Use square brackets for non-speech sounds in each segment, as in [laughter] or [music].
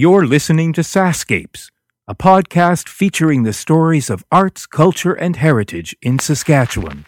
You're listening to Sascapes, a podcast featuring the stories of arts, culture, and heritage in Saskatchewan.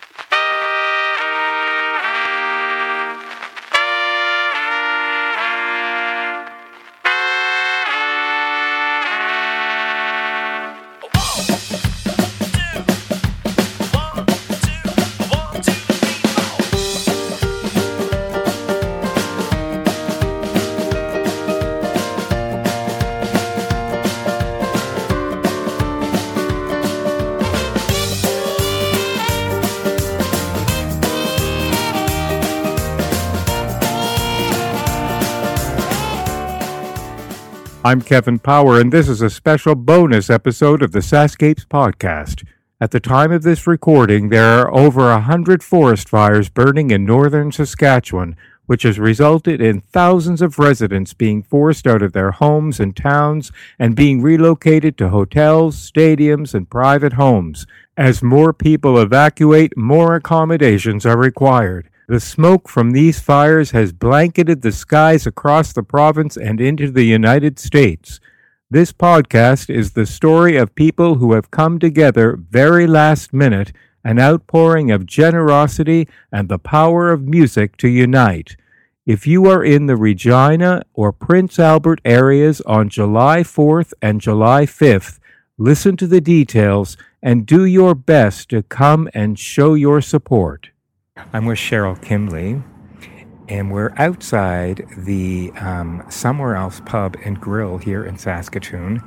I'm Kevin Power, and this is a special bonus episode of the Sascapes podcast. At the time of this recording, there are over a hundred forest fires burning in northern Saskatchewan, which has resulted in thousands of residents being forced out of their homes and towns and being relocated to hotels, stadiums, and private homes. As more people evacuate, more accommodations are required. The smoke from these fires has blanketed the skies across the province and into the United States. This podcast is the story of people who have come together very last minute, an outpouring of generosity and the power of music to unite. If you are in the Regina or Prince Albert areas on July 4th and July 5th, listen to the details and do your best to come and show your support. I'm with Cheryl Kimley, and we're outside the um, Somewhere Else Pub and Grill here in Saskatoon.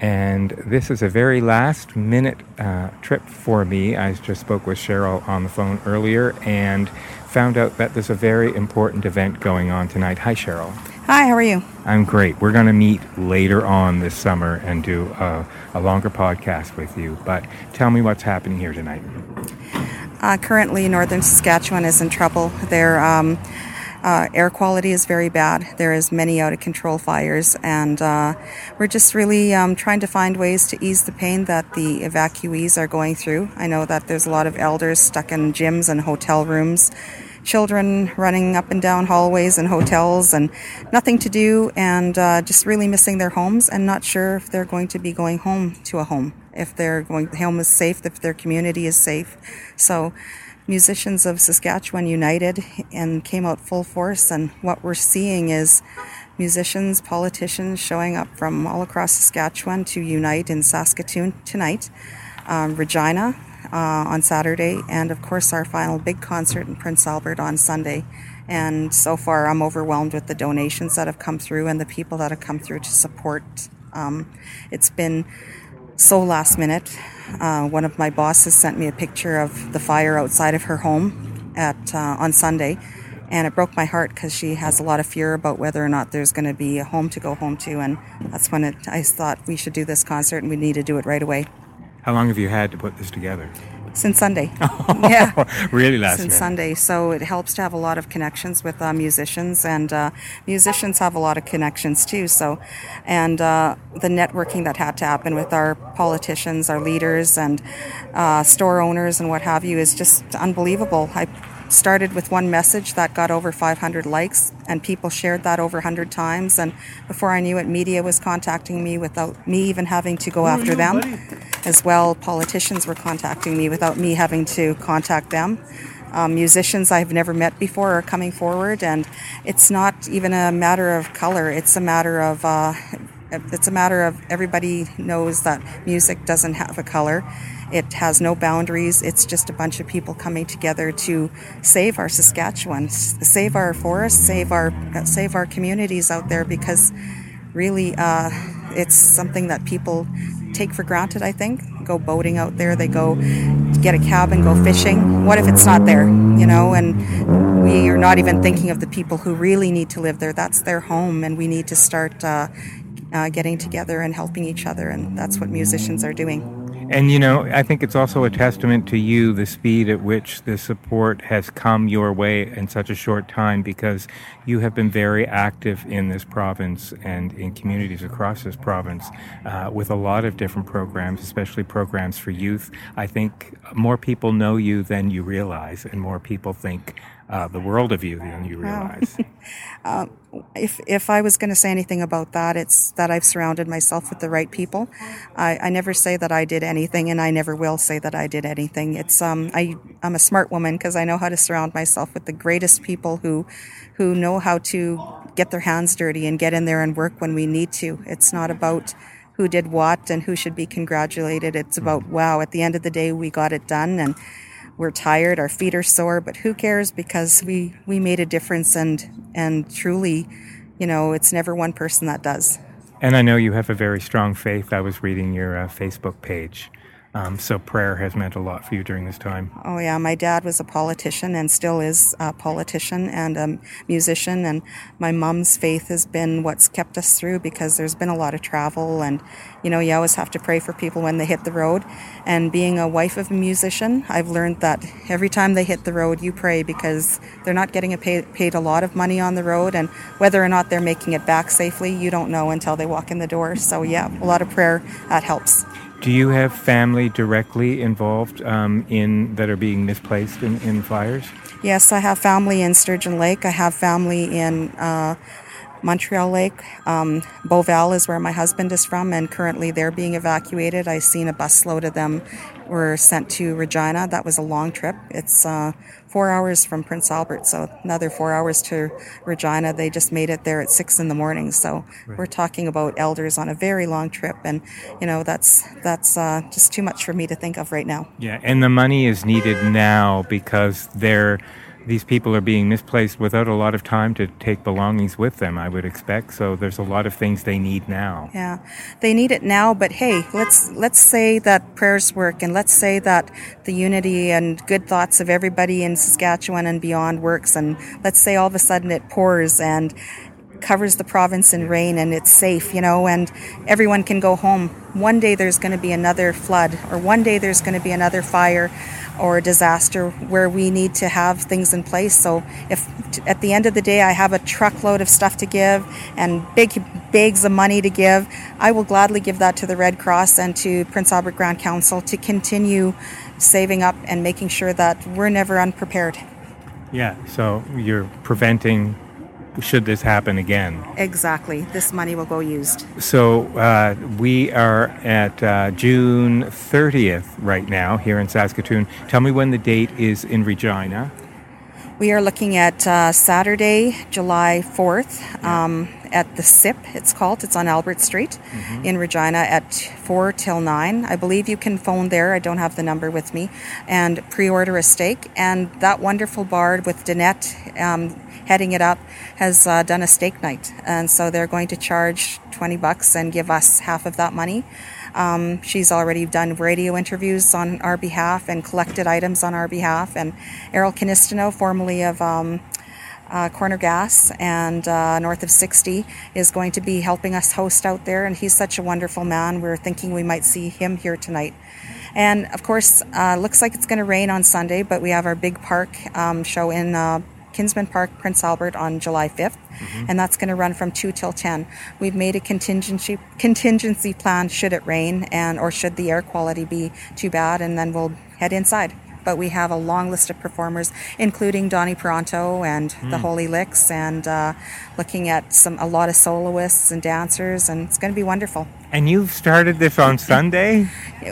And this is a very last minute uh, trip for me. I just spoke with Cheryl on the phone earlier and found out that there's a very important event going on tonight. Hi, Cheryl. Hi, how are you? I'm great. We're going to meet later on this summer and do a, a longer podcast with you. But tell me what's happening here tonight. Uh, currently, northern Saskatchewan is in trouble. Their um, uh, air quality is very bad. There is many out of control fires, and uh, we're just really um, trying to find ways to ease the pain that the evacuees are going through. I know that there's a lot of elders stuck in gyms and hotel rooms children running up and down hallways and hotels and nothing to do and uh, just really missing their homes and not sure if they're going to be going home to a home if their going home is safe if their community is safe so musicians of saskatchewan united and came out full force and what we're seeing is musicians politicians showing up from all across saskatchewan to unite in saskatoon tonight um, regina uh, on Saturday, and of course, our final big concert in Prince Albert on Sunday. And so far, I'm overwhelmed with the donations that have come through and the people that have come through to support. Um, it's been so last minute. Uh, one of my bosses sent me a picture of the fire outside of her home at uh, on Sunday, and it broke my heart because she has a lot of fear about whether or not there's going to be a home to go home to. And that's when it, I thought we should do this concert and we need to do it right away. How long have you had to put this together? Since Sunday. [laughs] [laughs] yeah. really last Since minute. Sunday. So it helps to have a lot of connections with uh, musicians, and uh, musicians have a lot of connections too. So, and uh, the networking that had to happen with our politicians, our leaders, and uh, store owners, and what have you is just unbelievable. I started with one message that got over 500 likes and people shared that over 100 times and before i knew it media was contacting me without me even having to go after them as well. Politicians were contacting me without me having to contact them. Um, musicians i've never met before are coming forward and it's not even a matter of color. It's a matter of uh, it's a matter of everybody knows that music doesn't have a color. It has no boundaries. It's just a bunch of people coming together to save our Saskatchewan, save our forests, save our save our communities out there because really uh, it's something that people take for granted. I think go boating out there, they go get a cabin, go fishing. What if it's not there? You know, and we are not even thinking of the people who really need to live there. That's their home, and we need to start uh, uh, getting together and helping each other, and that's what musicians are doing. And you know, I think it's also a testament to you the speed at which the support has come your way in such a short time because you have been very active in this province and in communities across this province uh, with a lot of different programs, especially programs for youth. I think more people know you than you realize, and more people think uh, the world of you than you realize. uh, [laughs] if if I was going to say anything about that, it's that I've surrounded myself with the right people. I, I never say that I did anything, and I never will say that I did anything. It's um I I'm a smart woman because I know how to surround myself with the greatest people who who know how to get their hands dirty and get in there and work when we need to. It's not about who did what and who should be congratulated. It's about mm-hmm. wow, at the end of the day, we got it done and we're tired, our feet are sore, but who cares because we we made a difference and and truly, you know, it's never one person that does. And I know you have a very strong faith. I was reading your uh, Facebook page. Um, so prayer has meant a lot for you during this time. Oh yeah, my dad was a politician and still is a politician and a musician, and my mom's faith has been what's kept us through because there's been a lot of travel, and you know you always have to pray for people when they hit the road. And being a wife of a musician, I've learned that every time they hit the road, you pray because they're not getting a pay, paid a lot of money on the road, and whether or not they're making it back safely, you don't know until they walk in the door. So yeah, a lot of prayer that helps. Do you have family directly involved um, in that are being misplaced in, in, fires? Yes, I have family in Sturgeon Lake. I have family in uh, Montreal Lake. Um, Beauval is where my husband is from, and currently they're being evacuated. I've seen a busload of them were sent to Regina. That was a long trip. It's uh, four hours from Prince Albert, so another four hours to Regina. They just made it there at six in the morning. So right. we're talking about elders on a very long trip, and you know that's that's uh, just too much for me to think of right now. Yeah, and the money is needed now because they're these people are being misplaced without a lot of time to take belongings with them, I would expect. So there's a lot of things they need now. Yeah. They need it now, but hey, let's let's say that prayers work and let's say that the unity and good thoughts of everybody in Saskatchewan and beyond works and let's say all of a sudden it pours and covers the province in rain and it's safe, you know, and everyone can go home. One day there's going to be another flood or one day there's going to be another fire or a disaster where we need to have things in place. So if at the end of the day I have a truckload of stuff to give and big bags of money to give, I will gladly give that to the Red Cross and to Prince Albert Grand Council to continue saving up and making sure that we're never unprepared. Yeah, so you're preventing should this happen again. Exactly. This money will go used. So uh, we are at uh, June 30th right now here in Saskatoon. Tell me when the date is in Regina. We are looking at uh, Saturday, July 4th, um, at the SIP, it's called. It's on Albert Street mm-hmm. in Regina at 4 till 9. I believe you can phone there. I don't have the number with me. And pre order a steak. And that wonderful bar with Danette um, heading it up has uh, done a steak night. And so they're going to charge 20 bucks and give us half of that money. Um, she's already done radio interviews on our behalf and collected items on our behalf. And Errol Kinistino, formerly of um, uh, Corner Gas and uh, north of 60, is going to be helping us host out there. And he's such a wonderful man. We're thinking we might see him here tonight. And of course, uh, looks like it's going to rain on Sunday, but we have our big park um, show in uh, Kinsmen Park, Prince Albert on July 5th, mm-hmm. and that's going to run from 2 till 10. We've made a contingency contingency plan should it rain and or should the air quality be too bad, and then we'll head inside. But we have a long list of performers, including Donny Parenteau and mm. the Holy Licks, and uh, looking at some a lot of soloists and dancers, and it's going to be wonderful. And you've started this on [laughs] Sunday?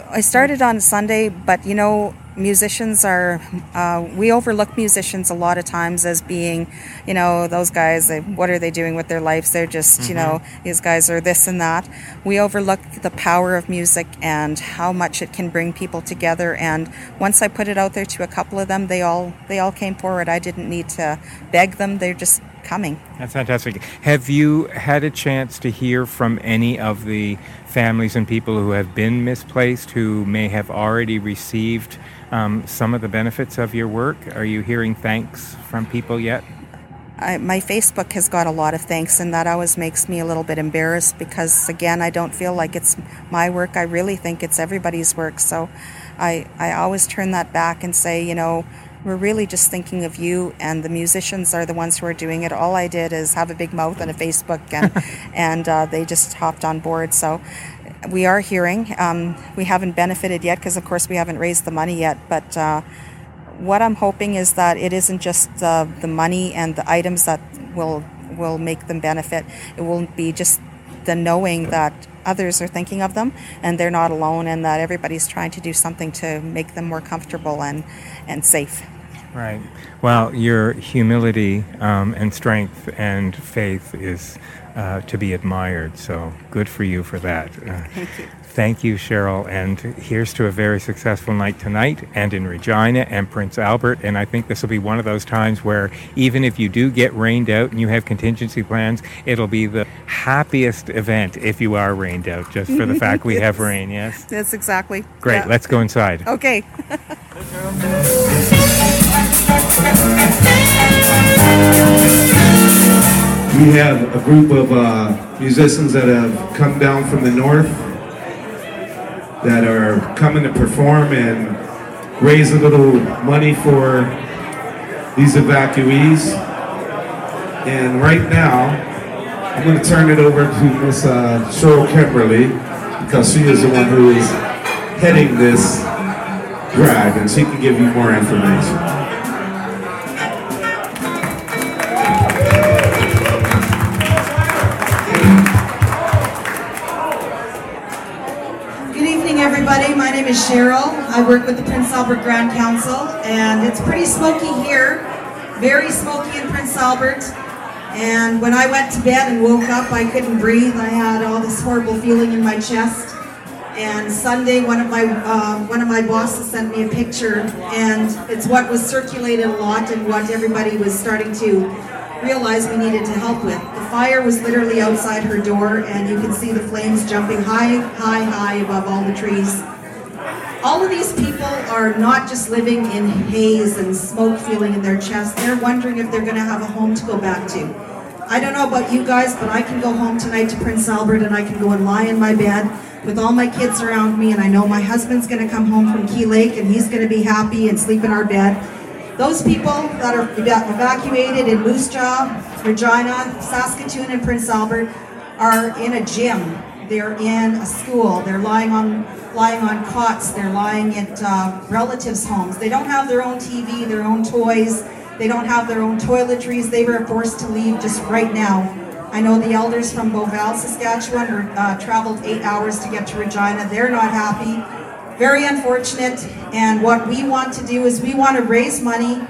I started on Sunday, but you know, musicians are uh, we overlook musicians a lot of times as being you know those guys they, what are they doing with their lives they're just mm-hmm. you know mm-hmm. these guys are this and that we overlook the power of music and how much it can bring people together and once i put it out there to a couple of them they all they all came forward i didn't need to beg them they're just coming that's fantastic have you had a chance to hear from any of the families and people who have been misplaced who may have already received um, some of the benefits of your work? Are you hearing thanks from people yet? I, my Facebook has got a lot of thanks, and that always makes me a little bit embarrassed because, again, I don't feel like it's my work. I really think it's everybody's work. So I, I always turn that back and say, you know, we're really just thinking of you, and the musicians are the ones who are doing it. All I did is have a big mouth and a Facebook, and, [laughs] and uh, they just hopped on board. So we are hearing. Um, we haven't benefited yet because, of course, we haven't raised the money yet. But uh, what I'm hoping is that it isn't just uh, the money and the items that will will make them benefit. It will be just the knowing that others are thinking of them and they're not alone and that everybody's trying to do something to make them more comfortable and, and safe. Right. Well, your humility um, and strength and faith is uh, to be admired. So good for you for that. Uh, Thank you. Thank you, Cheryl. And here's to a very successful night tonight and in Regina and Prince Albert. And I think this will be one of those times where even if you do get rained out and you have contingency plans, it'll be the happiest event if you are rained out, just for the [laughs] fact we have rain, yes? That's exactly. Great. Yeah. Let's go inside. Okay. [laughs] we have a group of uh, musicians that have come down from the north that are coming to perform and raise a little money for these evacuees. And right now, I'm going to turn it over to Miss uh, Cheryl Kimberly because she is the one who is heading this drag and she can give you more information. Name is Cheryl. I work with the Prince Albert Grand Council, and it's pretty smoky here, very smoky in Prince Albert. And when I went to bed and woke up, I couldn't breathe. I had all this horrible feeling in my chest. And Sunday, one of my uh, one of my bosses sent me a picture, and it's what was circulated a lot and what everybody was starting to realize we needed to help with. The fire was literally outside her door, and you can see the flames jumping high, high, high above all the trees all of these people are not just living in haze and smoke feeling in their chest. They're wondering if they're going to have a home to go back to. I don't know about you guys, but I can go home tonight to Prince Albert and I can go and lie in my bed with all my kids around me and I know my husband's going to come home from Key Lake and he's going to be happy and sleep in our bed. Those people that are evacuated in Moose Jaw, Regina, Saskatoon, and Prince Albert are in a gym they're in a school, they're lying on lying on cots, they're lying at uh, relatives' homes. They don't have their own TV, their own toys, they don't have their own toiletries. They were forced to leave just right now. I know the elders from Beauval, Saskatchewan, were, uh, traveled eight hours to get to Regina. They're not happy. Very unfortunate. And what we want to do is we want to raise money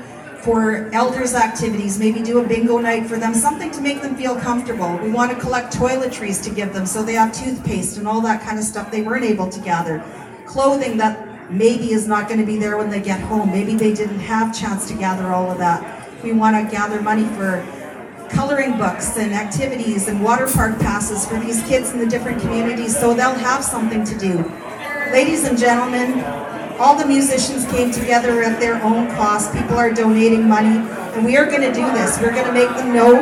for elders activities, maybe do a bingo night for them, something to make them feel comfortable. We want to collect toiletries to give them so they have toothpaste and all that kind of stuff they weren't able to gather. Clothing that maybe is not going to be there when they get home. Maybe they didn't have chance to gather all of that. We want to gather money for coloring books and activities and water park passes for these kids in the different communities so they'll have something to do. Ladies and gentlemen, all the musicians came together at their own cost. People are donating money, and we are going to do this. We're going to make them know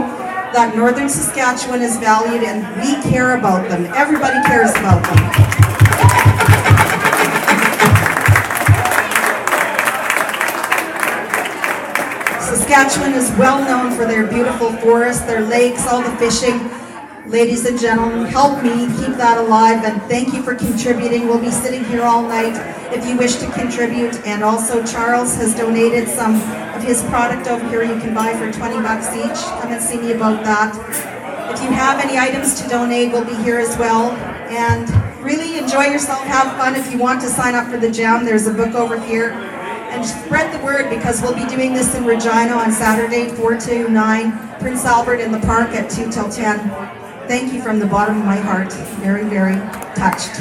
that Northern Saskatchewan is valued and we care about them. Everybody cares about them. Saskatchewan is well known for their beautiful forests, their lakes, all the fishing. Ladies and gentlemen, help me keep that alive and thank you for contributing. We'll be sitting here all night if you wish to contribute. And also Charles has donated some of his product over here you can buy for 20 bucks each. Come and see me about that. If you have any items to donate, we'll be here as well. And really enjoy yourself, have fun. If you want to sign up for the jam, there's a book over here. And spread the word because we'll be doing this in Regina on Saturday, 4 to 9, Prince Albert in the park at 2 till 10 thank you from the bottom of my heart. Very, very touched.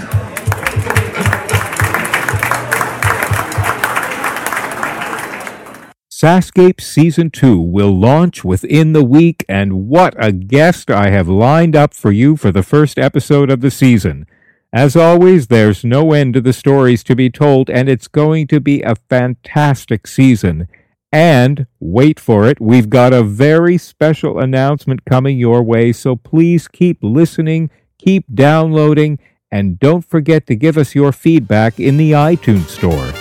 Sascape Season 2 will launch within the week, and what a guest I have lined up for you for the first episode of the season. As always, there's no end to the stories to be told, and it's going to be a fantastic season. And wait for it, we've got a very special announcement coming your way, so please keep listening, keep downloading, and don't forget to give us your feedback in the iTunes Store.